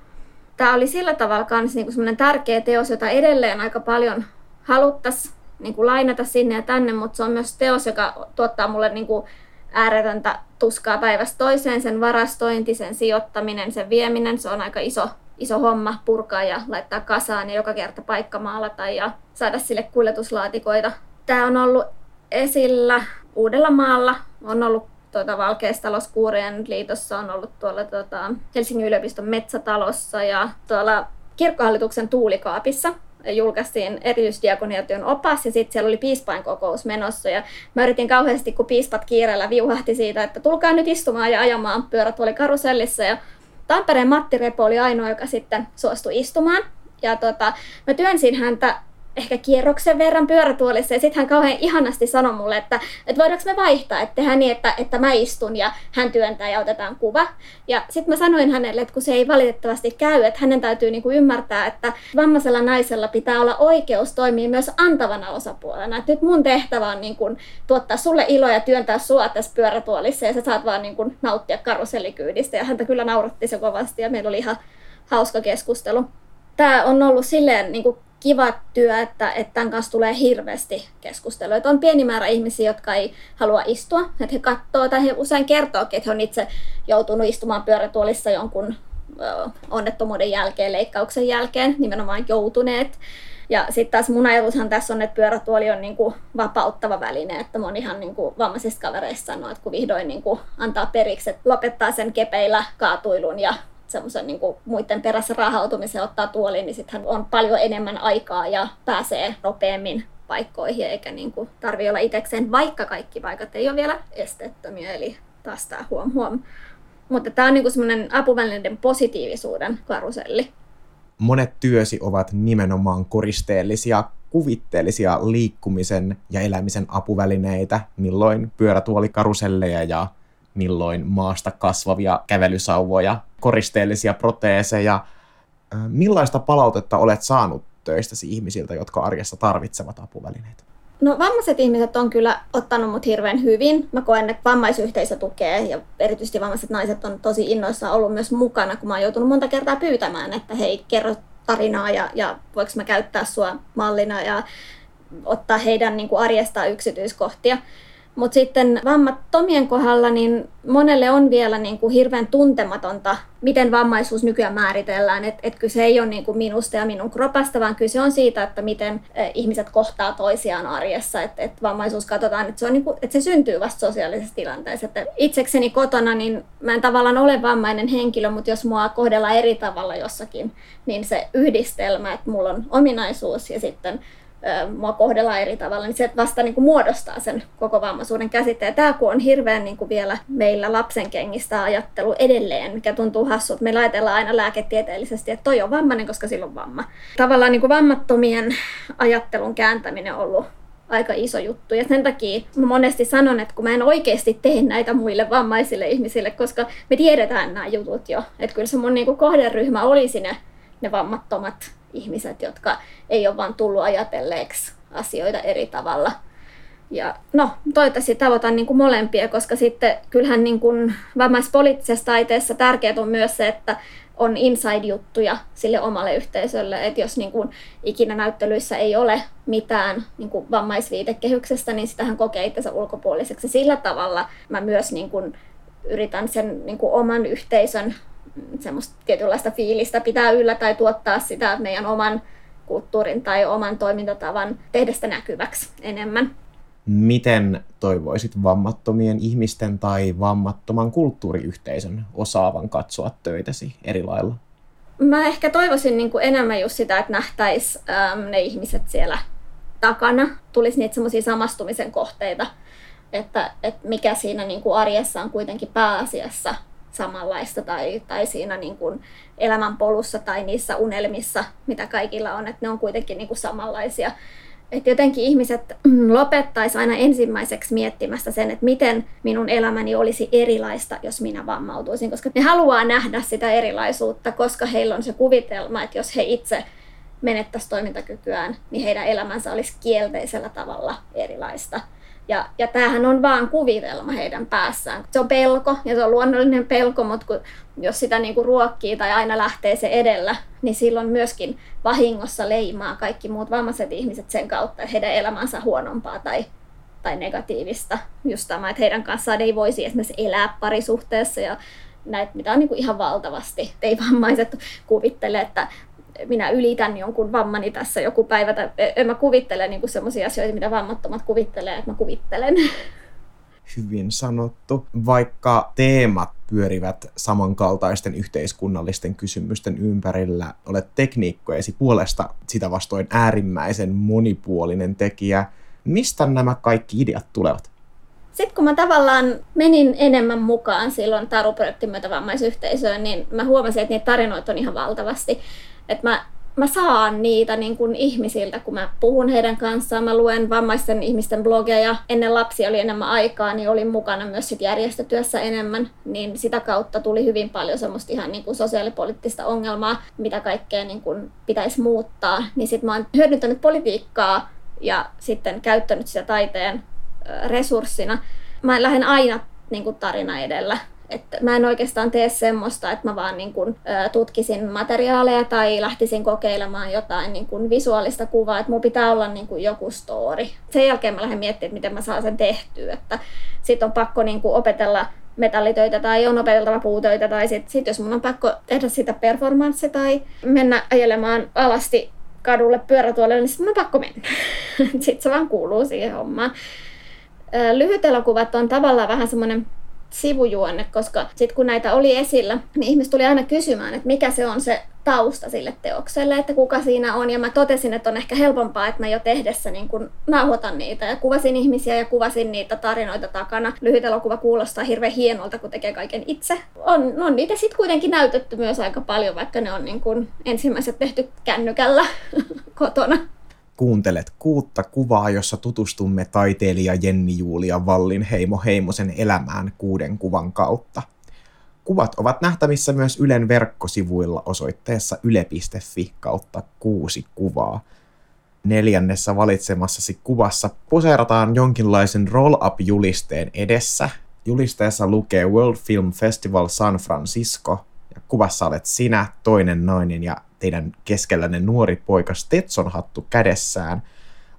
Tämä oli sillä tavalla myös niin kuin tärkeä teos, jota edelleen aika paljon haluttaisiin niin kuin lainata sinne ja tänne, mutta se on myös teos, joka tuottaa mulle niin kuin ääretöntä tuskaa päivästä toiseen, sen varastointi, sen sijoittaminen, sen vieminen, se on aika iso, iso homma purkaa ja laittaa kasaan ja joka kerta paikka maalata ja saada sille kuljetuslaatikoita. Tämä on ollut esillä Uudellamaalla, on ollut tuota, Valkeistaloskuurien liitossa, on ollut tuolla tuota, Helsingin yliopiston metsätalossa ja tuolla kirkkohallituksen tuulikaapissa julkaistiin erityisdiakoniatyön opas ja sitten siellä oli piispain kokous menossa ja mä yritin kauheasti, kun piispat kiireellä viuhahti siitä, että tulkaa nyt istumaan ja ajamaan pyörät oli karusellissa ja Tampereen Matti Repo oli ainoa, joka sitten suostui istumaan. Ja tota, mä työnsin häntä ehkä kierroksen verran pyörätuolissa ja sitten hän kauhean ihanasti sanoi mulle, että, että voidaanko me vaihtaa, että tehdään niin, että, että mä istun ja hän työntää ja otetaan kuva. Ja sitten mä sanoin hänelle, että kun se ei valitettavasti käy, että hänen täytyy niinku ymmärtää, että vammaisella naisella pitää olla oikeus toimia myös antavana osapuolena. Et nyt mun tehtävä on niinku tuottaa sulle iloa ja työntää sua tässä pyörätuolissa ja sä saat vaan niinku nauttia karusellikyydistä. Ja häntä kyllä nauratti se kovasti ja meillä oli ihan hauska keskustelu. Tämä on ollut silleen niin kuin kiva työ, että, että tämän kanssa tulee hirveästi keskustelua. Että on pieni määrä ihmisiä, jotka ei halua istua, että he katsoo tai he usein kertoo, että he on itse joutunut istumaan pyörätuolissa jonkun onnettomuuden jälkeen, leikkauksen jälkeen, nimenomaan joutuneet. Ja sitten taas mun ajatushan tässä on, että pyörätuoli on niinku vapauttava väline, että monihan niinku vammaisista kavereista sanoo, että kun vihdoin niinku antaa periksi, että lopettaa sen kepeillä kaatuilun ja semmoisen niin muiden perässä rahautumisen ottaa tuoliin, niin sitten on paljon enemmän aikaa ja pääsee nopeammin paikkoihin, eikä niin kuin tarvi olla itsekseen, vaikka kaikki paikat ei ole vielä esteettömiä, eli taas tämä huom huom. Mutta tämä on niin semmoinen apuvälineiden positiivisuuden karuselli. Monet työsi ovat nimenomaan koristeellisia, kuvitteellisia liikkumisen ja elämisen apuvälineitä, milloin pyörätuolikaruselleja ja milloin maasta kasvavia kävelysauvoja, koristeellisia proteeseja. Millaista palautetta olet saanut töistäsi ihmisiltä, jotka arjessa tarvitsevat apuvälineitä? No vammaiset ihmiset on kyllä ottanut mut hirveän hyvin. Mä koen, että vammaisyhteisö tukee ja erityisesti vammaiset naiset on tosi innoissaan ollut myös mukana, kun mä oon joutunut monta kertaa pyytämään, että hei, kerro tarinaa ja, ja voiko mä käyttää sua mallina ja ottaa heidän niin kuin arjestaan yksityiskohtia. Mutta sitten vammattomien kohdalla niin monelle on vielä niin kuin hirveän tuntematonta, miten vammaisuus nykyään määritellään. Että et kyse ei ole niin kuin minusta ja minun kropasta, vaan kyse on siitä, että miten e, ihmiset kohtaa toisiaan arjessa. Että et vammaisuus katsotaan, että se, niin että se syntyy vasta sosiaalisessa tilanteessa. Että itsekseni kotona, niin mä en tavallaan ole vammainen henkilö, mutta jos mua kohdellaan eri tavalla jossakin, niin se yhdistelmä, että mulla on ominaisuus ja sitten mua kohdellaan eri tavalla, niin se vasta niin kuin muodostaa sen koko vammaisuuden käsitteen. Tämä kun on hirveän niin kuin vielä meillä lapsen kengistä ajattelu edelleen, mikä tuntuu hassu, että me ajatellaan aina lääketieteellisesti, että toi on vammainen, koska sillä on vamma. Tavallaan niin kuin vammattomien ajattelun kääntäminen on ollut aika iso juttu. Ja sen takia mä monesti sanon, että kun mä en oikeasti tee näitä muille vammaisille ihmisille, koska me tiedetään nämä jutut jo. Että kyllä se mun niin kuin kohderyhmä olisi ne, ne vammattomat ihmiset, jotka ei ole vaan tullut ajatelleeksi asioita eri tavalla. Ja no, toivottavasti tavoitan niin kuin molempia, koska sitten kyllähän niin kuin vammaispoliittisessa taiteessa tärkeää on myös se, että on inside-juttuja sille omalle yhteisölle, että jos niin kuin ikinä näyttelyissä ei ole mitään niin kuin vammaisviitekehyksestä, niin sitähän kokee itsensä ulkopuoliseksi. Sillä tavalla mä myös niin kuin yritän sen niin kuin oman yhteisön semmoista tietynlaista fiilistä pitää yllä tai tuottaa sitä meidän oman kulttuurin tai oman toimintatavan tehdä sitä näkyväksi enemmän. Miten toivoisit vammattomien ihmisten tai vammattoman kulttuuriyhteisön osaavan katsoa töitäsi eri lailla? Mä ehkä toivoisin niin kuin enemmän just sitä, että nähtäisiin ähm, ne ihmiset siellä takana. Tulisi niitä semmoisia samastumisen kohteita, että, että mikä siinä niin kuin arjessa on kuitenkin pääasiassa samanlaista tai, tai siinä niin kuin elämänpolussa tai niissä unelmissa, mitä kaikilla on, että ne on kuitenkin niin kuin samanlaisia. Että jotenkin ihmiset lopettaisi aina ensimmäiseksi miettimästä sen, että miten minun elämäni olisi erilaista, jos minä vammautuisin. Koska ne haluaa nähdä sitä erilaisuutta, koska heillä on se kuvitelma, että jos he itse menettäisi toimintakykyään, niin heidän elämänsä olisi kielteisellä tavalla erilaista. Ja, ja tämähän on vaan kuvitelma heidän päässään. Se on pelko ja se on luonnollinen pelko, mutta kun, jos sitä niinku ruokkii tai aina lähtee se edellä, niin silloin myöskin vahingossa leimaa kaikki muut vammaiset ihmiset sen kautta, että heidän elämänsä huonompaa tai, tai negatiivista. Just tämä, että heidän kanssaan ei voisi esimerkiksi elää parisuhteessa ja näitä, mitä on niin kuin ihan valtavasti. Ei vammaiset kuvittele, että minä ylitän jonkun vammani tässä joku päivä. Tai en mä kuvittele niin sellaisia asioita, mitä vammattomat kuvittelee, että mä kuvittelen. Hyvin sanottu. Vaikka teemat pyörivät samankaltaisten yhteiskunnallisten kysymysten ympärillä, olet tekniikkojesi puolesta sitä vastoin äärimmäisen monipuolinen tekijä. Mistä nämä kaikki ideat tulevat? Sitten kun mä tavallaan menin enemmän mukaan silloin Taru-projektin myötä vammaisyhteisöön, niin mä huomasin, että niitä tarinoita on ihan valtavasti että mä, mä saan niitä niin kuin ihmisiltä, kun mä puhun heidän kanssaan, mä luen vammaisten ihmisten blogeja. Ennen lapsi oli enemmän aikaa, niin olin mukana myös sit järjestötyössä enemmän, niin sitä kautta tuli hyvin paljon semmoista ihan niin kuin sosiaalipoliittista ongelmaa, mitä kaikkea niin kuin pitäisi muuttaa. Niin sitten mä oon hyödyntänyt politiikkaa ja sitten käyttänyt sitä taiteen resurssina. Mä lähden aina niin kuin tarina edellä. Että mä en oikeastaan tee semmoista, että mä vaan niin kun, tutkisin materiaaleja tai lähtisin kokeilemaan jotain niin kun visuaalista kuvaa, että mun pitää olla niin kun joku story. Sen jälkeen mä lähden miettimään, miten mä saan sen tehtyä, että sit on pakko niin kun opetella metallitöitä tai on opeteltava puutöitä tai sitten sit jos mun on pakko tehdä sitä performance tai mennä ajelemaan alasti kadulle pyörätuolelle, niin sitten on pakko mennä. *laughs* sitten se vaan kuuluu siihen hommaan. Lyhyt elokuvat on tavallaan vähän semmoinen sivujuonne, koska sitten kun näitä oli esillä, niin ihmiset tuli aina kysymään, että mikä se on se tausta sille teokselle, että kuka siinä on. Ja mä totesin, että on ehkä helpompaa, että mä jo tehdessä niin kun nauhoitan niitä ja kuvasin ihmisiä ja kuvasin niitä tarinoita takana. Lyhyt elokuva kuulostaa hirveän hienolta, kun tekee kaiken itse. On, on niitä sitten kuitenkin näytetty myös aika paljon, vaikka ne on niin kun ensimmäiset tehty kännykällä *laughs* kotona. Kuuntelet kuutta kuvaa, jossa tutustumme taiteilija Jenni Julia Vallin Heimo Heimosen elämään kuuden kuvan kautta. Kuvat ovat nähtävissä myös Ylen verkkosivuilla osoitteessa yle.fi kautta kuusi kuvaa. Neljännessä valitsemassasi kuvassa poseerataan jonkinlaisen roll-up-julisteen edessä. Julisteessa lukee World Film Festival San Francisco, ja kuvassa olet sinä, toinen nainen ja teidän keskellänne nuori poika Stetson hattu kädessään.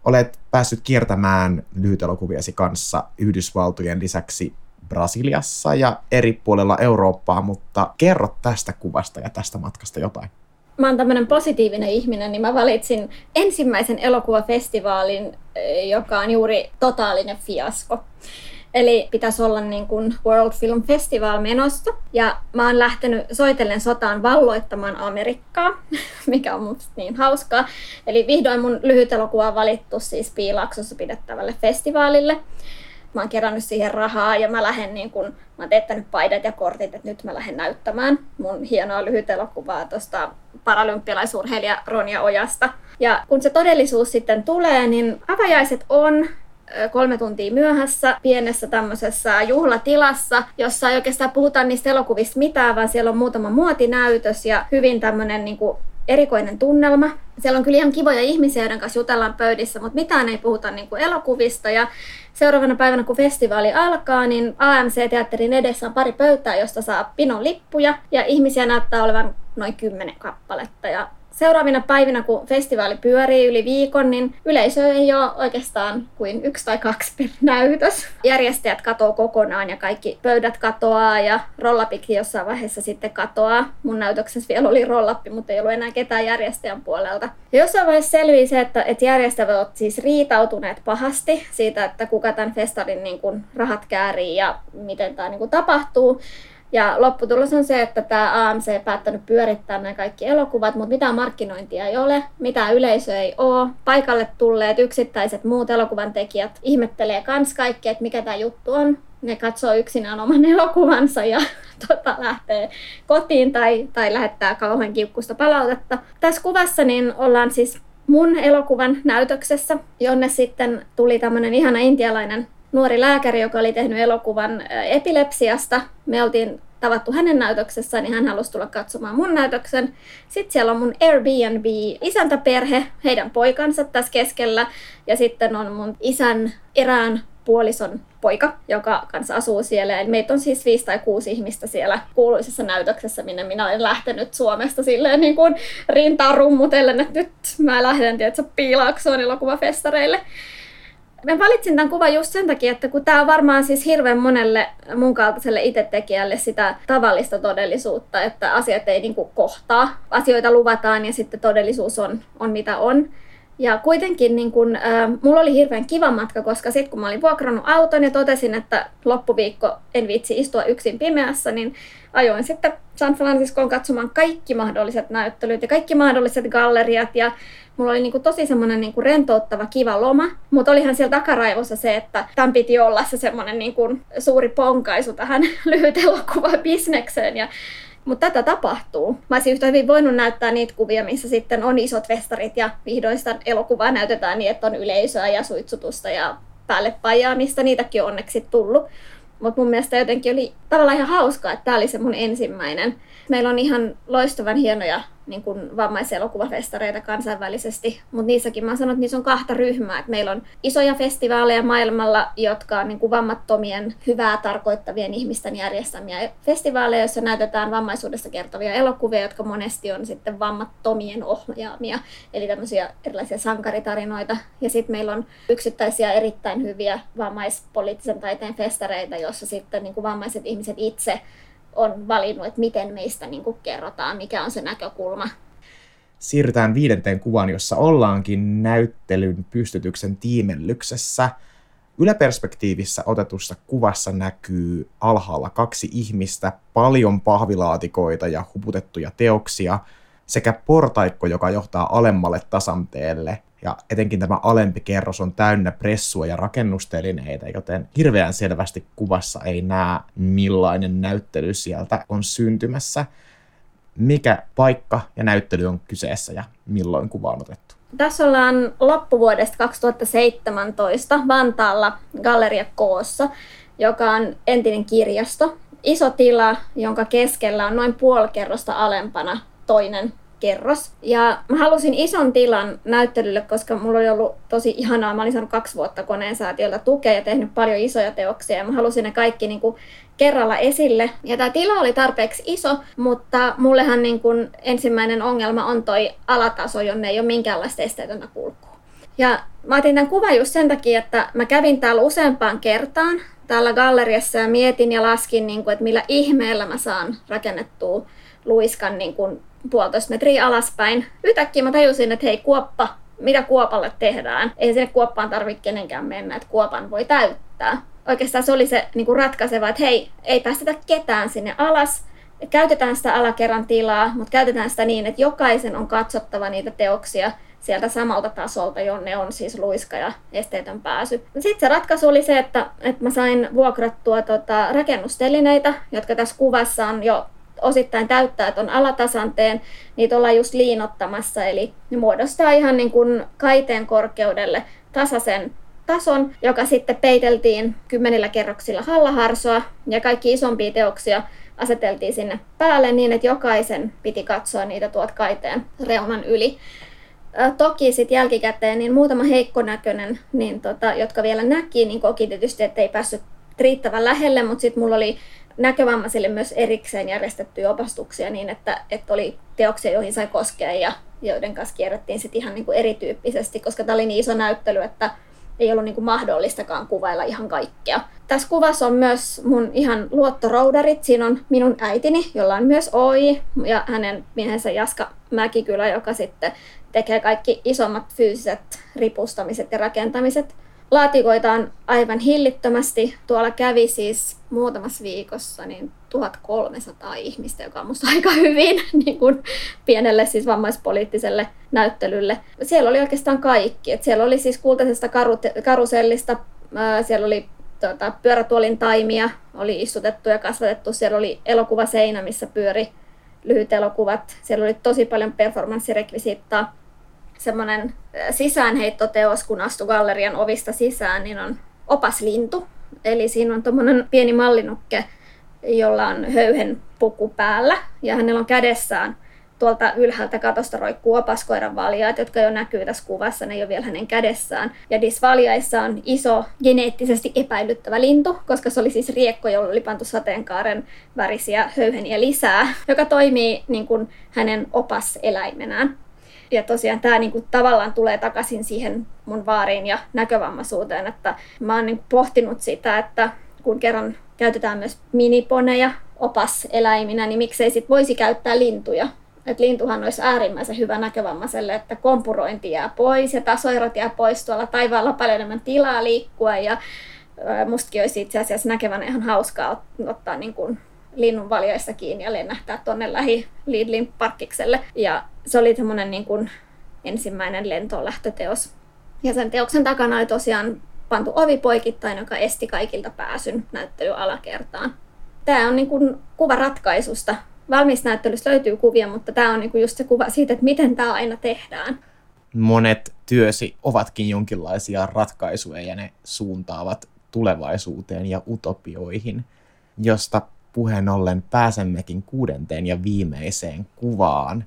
Olet päässyt kiertämään lyhytelokuviasi kanssa Yhdysvaltojen lisäksi Brasiliassa ja eri puolella Eurooppaa, mutta kerro tästä kuvasta ja tästä matkasta jotain. Mä oon tämmöinen positiivinen ihminen, niin mä valitsin ensimmäisen elokuvafestivaalin, eh, joka on juuri totaalinen fiasko. Eli pitäisi olla niin kuin World Film Festival menossa. Ja mä oon lähtenyt soitellen sotaan valloittamaan Amerikkaa, *laughs* mikä on musta niin hauskaa. Eli vihdoin mun lyhyt elokuva on valittu siis Piilaksossa pidettävälle festivaalille. Mä oon kerännyt siihen rahaa ja mä lähden niin kun, mä oon teettänyt paidat ja kortit, että nyt mä lähden näyttämään mun hienoa lyhyt elokuvaa tuosta paralympialaisurheilija Ronja Ojasta. Ja kun se todellisuus sitten tulee, niin avajaiset on kolme tuntia myöhässä pienessä tämmöisessä juhlatilassa, jossa ei oikeastaan puhuta niistä elokuvista mitään, vaan siellä on muutama muotinäytös ja hyvin tämmöinen niin kuin erikoinen tunnelma. Siellä on kyllä ihan kivoja ihmisiä, joiden kanssa jutellaan pöydissä, mutta mitään ei puhuta niin kuin elokuvista. Ja seuraavana päivänä, kun festivaali alkaa, niin AMC-teatterin edessä on pari pöytää, josta saa pinon lippuja. Ja ihmisiä näyttää olevan noin kymmenen kappaletta. Ja seuraavina päivinä, kun festivaali pyörii yli viikon, niin yleisö ei ole oikeastaan kuin yksi tai kaksi per näytös. Järjestäjät katoo kokonaan ja kaikki pöydät katoaa ja rollapikki jossain vaiheessa sitten katoaa. Mun näytöksessä vielä oli rollappi, mutta ei ollut enää ketään järjestäjän puolelta. Ja jossain vaiheessa selvii se, että, että järjestäjät ovat siis riitautuneet pahasti siitä, että kuka tämän festarin niin kuin rahat käärii ja miten tämä niin kuin tapahtuu. Ja lopputulos on se, että tämä AMC päättänyt pyörittää nämä kaikki elokuvat, mutta mitään markkinointia ei ole, mitään yleisöä ei ole. Paikalle tulleet yksittäiset muut elokuvan tekijät ihmettelee kans kaikki, että mikä tämä juttu on. Ne katsoo yksinään oman *laughs* elokuvansa ja *laughs* tota, lähtee kotiin tai, tai lähettää kauhean kiukkusta palautetta. Tässä kuvassa niin ollaan siis mun elokuvan näytöksessä, jonne sitten tuli tämmöinen ihana intialainen nuori lääkäri, joka oli tehnyt elokuvan epilepsiasta. Me oltiin tavattu hänen näytöksessään, niin hän halusi tulla katsomaan mun näytöksen. Sitten siellä on mun Airbnb isäntäperhe, heidän poikansa tässä keskellä. Ja sitten on mun isän erään puolison poika, joka kanssa asuu siellä. Eli meitä on siis viisi tai kuusi ihmistä siellä kuuluisessa näytöksessä, minne minä olen lähtenyt Suomesta silleen niin kuin rintaa rummutellen, että nyt mä lähden tietysti piilaaksoon elokuvafestareille. Mä valitsin tämän kuvan just sen takia, että kun tämä on varmaan siis hirveän monelle mun kaltaiselle itsetekijälle sitä tavallista todellisuutta, että asiat ei niinku kohtaa. Asioita luvataan ja sitten todellisuus on, on mitä on. Ja kuitenkin niin kun, äh, mulla oli hirveän kiva matka, koska sitten kun mä olin vuokrannut auton ja totesin, että loppuviikko en viitsi istua yksin pimeässä, niin ajoin sitten San Franciscoon katsomaan kaikki mahdolliset näyttelyt ja kaikki mahdolliset galleriat ja mulla oli niinku tosi semmoinen niinku rentouttava, kiva loma, mutta olihan siellä takaraivossa se, että tämän piti olla se semmoinen niinku suuri ponkaisu tähän *laughs* lyhyt bisnekseen ja mutta tätä tapahtuu. Mä olisin yhtä hyvin voinut näyttää niitä kuvia, missä sitten on isot festarit ja vihdoin sitä elokuvaa näytetään niin, että on yleisöä ja suitsutusta ja päälle pajaamista. Niitäkin on onneksi tullut. Mutta mun mielestä jotenkin oli tavallaan ihan hauskaa, että tämä oli se mun ensimmäinen. Meillä on ihan loistavan hienoja niin kuin vammaiselokuvafestareita kansainvälisesti, mutta niissäkin mä sanon, että niissä on kahta ryhmää. Että meillä on isoja festivaaleja maailmalla, jotka on niin kuin vammattomien hyvää tarkoittavien ihmisten järjestämiä festivaaleja, joissa näytetään vammaisuudesta kertovia elokuvia, jotka monesti on sitten vammattomien ohjaamia, eli tämmöisiä erilaisia sankaritarinoita. Ja sitten meillä on yksittäisiä erittäin hyviä vammaispoliittisen taiteen festareita, joissa sitten niin kuin vammaiset ihmiset itse on valinnut, että miten meistä niin kuin kerrotaan, mikä on se näkökulma. Siirrytään viidenteen kuvaan, jossa ollaankin näyttelyn pystytyksen tiimellyksessä. Yläperspektiivissä otetussa kuvassa näkyy alhaalla kaksi ihmistä, paljon pahvilaatikoita ja huputettuja teoksia sekä portaikko, joka johtaa alemmalle tasanteelle ja etenkin tämä alempi kerros on täynnä pressua ja rakennustelineitä, joten hirveän selvästi kuvassa ei näe millainen näyttely sieltä on syntymässä. Mikä paikka ja näyttely on kyseessä ja milloin kuva on otettu? Tässä ollaan loppuvuodesta 2017 Vantaalla Galleria Koossa, joka on entinen kirjasto. Iso tila, jonka keskellä on noin puoli kerrosta alempana toinen kerros. Ja mä halusin ison tilan näyttelylle, koska mulla oli ollut tosi ihanaa. Mä olin saanut kaksi vuotta koneen säätiöltä tukea ja tehnyt paljon isoja teoksia. Ja mä halusin ne kaikki niin kuin kerralla esille. Ja tämä tila oli tarpeeksi iso, mutta mullehan niin kuin ensimmäinen ongelma on toi alataso, jonne ei ole minkäänlaista esteetöntä kulkua. Ja mä otin tämän kuvan just sen takia, että mä kävin täällä useampaan kertaan täällä galleriassa ja mietin ja laskin, niin kuin, että millä ihmeellä mä saan rakennettua luiskan niin kuin puolitoista metriä alaspäin. Yhtäkkiä mä tajusin, että hei kuoppa, mitä kuopalle tehdään. Ei sinne kuoppaan tarvitse kenenkään mennä, että kuopan voi täyttää. Oikeastaan se oli se niin kuin ratkaiseva, että hei, ei päästetä ketään sinne alas. Käytetään sitä alakerran tilaa, mutta käytetään sitä niin, että jokaisen on katsottava niitä teoksia sieltä samalta tasolta, jonne on siis luiska ja esteetön pääsy. Sitten se ratkaisu oli se, että, että mä sain vuokrattua tota, rakennustelineitä, jotka tässä kuvassa on jo osittain täyttää tuon alatasanteen, niitä ollaan just liinottamassa, eli ne muodostaa ihan niin kuin kaiteen korkeudelle tasaisen tason, joka sitten peiteltiin kymmenillä kerroksilla hallaharsoa, ja kaikki isompia teoksia aseteltiin sinne päälle niin, että jokaisen piti katsoa niitä tuot kaiteen reunan yli. Toki sitten jälkikäteen niin muutama heikkonäköinen, niin tota, jotka vielä näki, niin koki tietysti, että ei päässyt riittävän lähelle, mutta sitten mulla oli näkövammaisille myös erikseen järjestettyjä opastuksia niin, että, että oli teoksia, joihin sai koskea ja joiden kanssa kierrettiin sitten ihan niin kuin erityyppisesti, koska tämä oli niin iso näyttely, että ei ollut niin kuin mahdollistakaan kuvailla ihan kaikkea. Tässä kuvassa on myös mun ihan luottoroudarit. Siinä on minun äitini, jolla on myös OI, ja hänen miehensä Jaska Mäkikylä, joka sitten tekee kaikki isommat fyysiset ripustamiset ja rakentamiset. Laatikoita on aivan hillittömästi. Tuolla kävi siis muutamassa viikossa niin 1300 ihmistä, joka on musta *laughs* aika hyvin niin kuin pienelle siis vammaispoliittiselle näyttelylle. Siellä oli oikeastaan kaikki. Et siellä oli siis kultaisesta karusellista, siellä oli tuota, pyörätuolin taimia, oli istutettu ja kasvatettu. Siellä oli elokuvaseinä, missä pyöri lyhyt elokuvat. Siellä oli tosi paljon performanssirekvisiittaa semmoinen sisäänheittoteos, kun astu gallerian ovista sisään, niin on opaslintu. Eli siinä on tuommoinen pieni mallinukke, jolla on höyhen puku päällä ja hänellä on kädessään tuolta ylhäältä katosta roikkuu opaskoiran valjaat, jotka jo näkyy tässä kuvassa, ne ei ole vielä hänen kädessään. Ja disvaljaissa on iso geneettisesti epäilyttävä lintu, koska se oli siis riekko, jolla oli pantu sateenkaaren värisiä höyheniä lisää, *laughs* joka toimii niin kuin hänen opaseläimenään. Ja tosiaan tämä niinku tavallaan tulee takaisin siihen mun vaariin ja näkövammaisuuteen, että mä oon niinku pohtinut sitä, että kun kerran käytetään myös miniponeja opaseläiminä, niin miksei sit voisi käyttää lintuja. Et lintuhan olisi äärimmäisen hyvä näkövammaiselle, että kompurointi jää pois ja tasoerot jää pois tuolla taivaalla paljon enemmän tilaa liikkua ja mustakin olisi itse asiassa näkevän ihan hauskaa ottaa niin kuin linnunvaljaista kiinni ja lennähtää tuonne lähi Lidlin parkkikselle. Ja se oli semmoinen niin kuin ensimmäinen lentoon lähtöteos. Ja sen teoksen takana oli tosiaan pantu ovi poikittain, joka esti kaikilta pääsyn näyttely alakertaan. Tämä on niin kuin kuva ratkaisusta. Valmisnäyttelystä löytyy kuvia, mutta tämä on niin kuin just se kuva siitä, että miten tämä aina tehdään. Monet työsi ovatkin jonkinlaisia ratkaisuja ja ne suuntaavat tulevaisuuteen ja utopioihin, josta puheen ollen pääsemmekin kuudenteen ja viimeiseen kuvaan.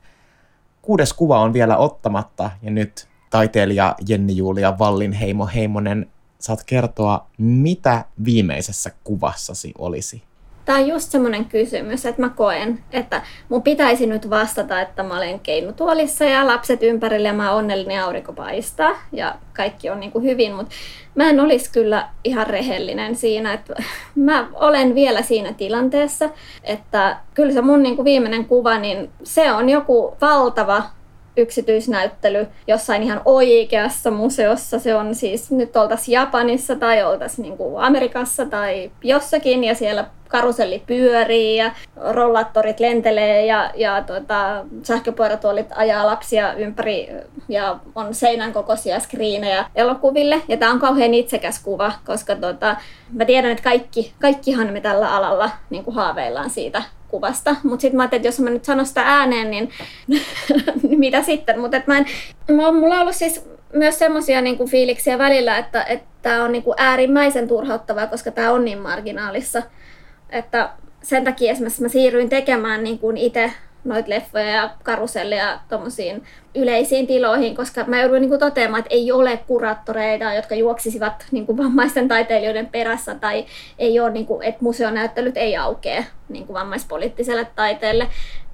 Kuudes kuva on vielä ottamatta ja nyt taiteilija Jenni-Julia Vallinheimo Heimonen saat kertoa, mitä viimeisessä kuvassasi olisi? Tämä on just semmoinen kysymys, että mä koen, että mun pitäisi nyt vastata, että mä olen keinutuolissa ja lapset ympärillä ja mä onnellinen ja aurinko paistaa ja kaikki on niin kuin hyvin, mutta mä en olisi kyllä ihan rehellinen siinä, että *laughs* mä olen vielä siinä tilanteessa, että kyllä se mun niin kuin viimeinen kuva, niin se on joku valtava yksityisnäyttely jossain ihan oikeassa museossa. Se on siis nyt oltaisiin Japanissa tai oltaisiin niin Amerikassa tai jossakin ja siellä karuselli pyörii ja rollattorit lentelee ja, ja tota, sähköpyörätuolit ajaa lapsia ympäri ja on seinän kokoisia skriinejä elokuville. Ja tämä on kauhean itsekäs kuva, koska tota, mä tiedän, että kaikki, kaikkihan me tällä alalla niin kuin haaveillaan siitä kuvasta. Mutta sitten mä ajattelin, että jos mä nyt sanon sitä ääneen, niin *laughs* mitä sitten? Mutta mä en, mulla on ollut siis myös semmoisia niin fiiliksiä välillä, että tämä on niin kuin äärimmäisen turhauttavaa, koska tämä on niin marginaalissa. Että sen takia esimerkiksi mä siirryin tekemään niin kuin itse noita leffoja ja karuselleja tuommoisiin yleisiin tiloihin, koska mä joudun niin toteamaan, että ei ole kuraattoreita, jotka juoksisivat niin kuin vammaisten taiteilijoiden perässä, tai ei ole, niin kuin, että museonäyttelyt ei aukea niin kuin vammaispoliittiselle taiteelle.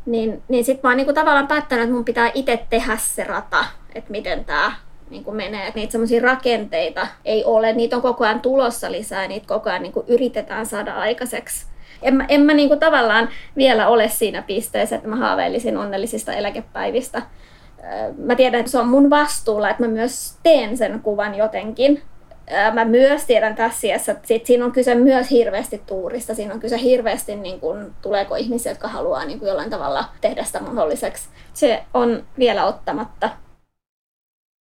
Niin, niin sitten mä oon niin kuin tavallaan päättänyt, että mun pitää itse tehdä se rata, että miten tämä niin kuin menee. Että niitä semmoisia rakenteita ei ole, niitä on koko ajan tulossa lisää, niitä koko ajan niin kuin yritetään saada aikaiseksi en mä, en mä niinku tavallaan vielä ole siinä pisteessä, että mä haaveilisin onnellisista eläkepäivistä. Mä tiedän, että se on mun vastuulla, että mä myös teen sen kuvan jotenkin. Mä myös tiedän tässä iässä, että sit siinä on kyse myös hirveästi tuurista. Siinä on kyse hirveästi, niin kun, tuleeko ihmisiä, jotka haluaa niin kun jollain tavalla tehdä sitä mahdolliseksi. Se on vielä ottamatta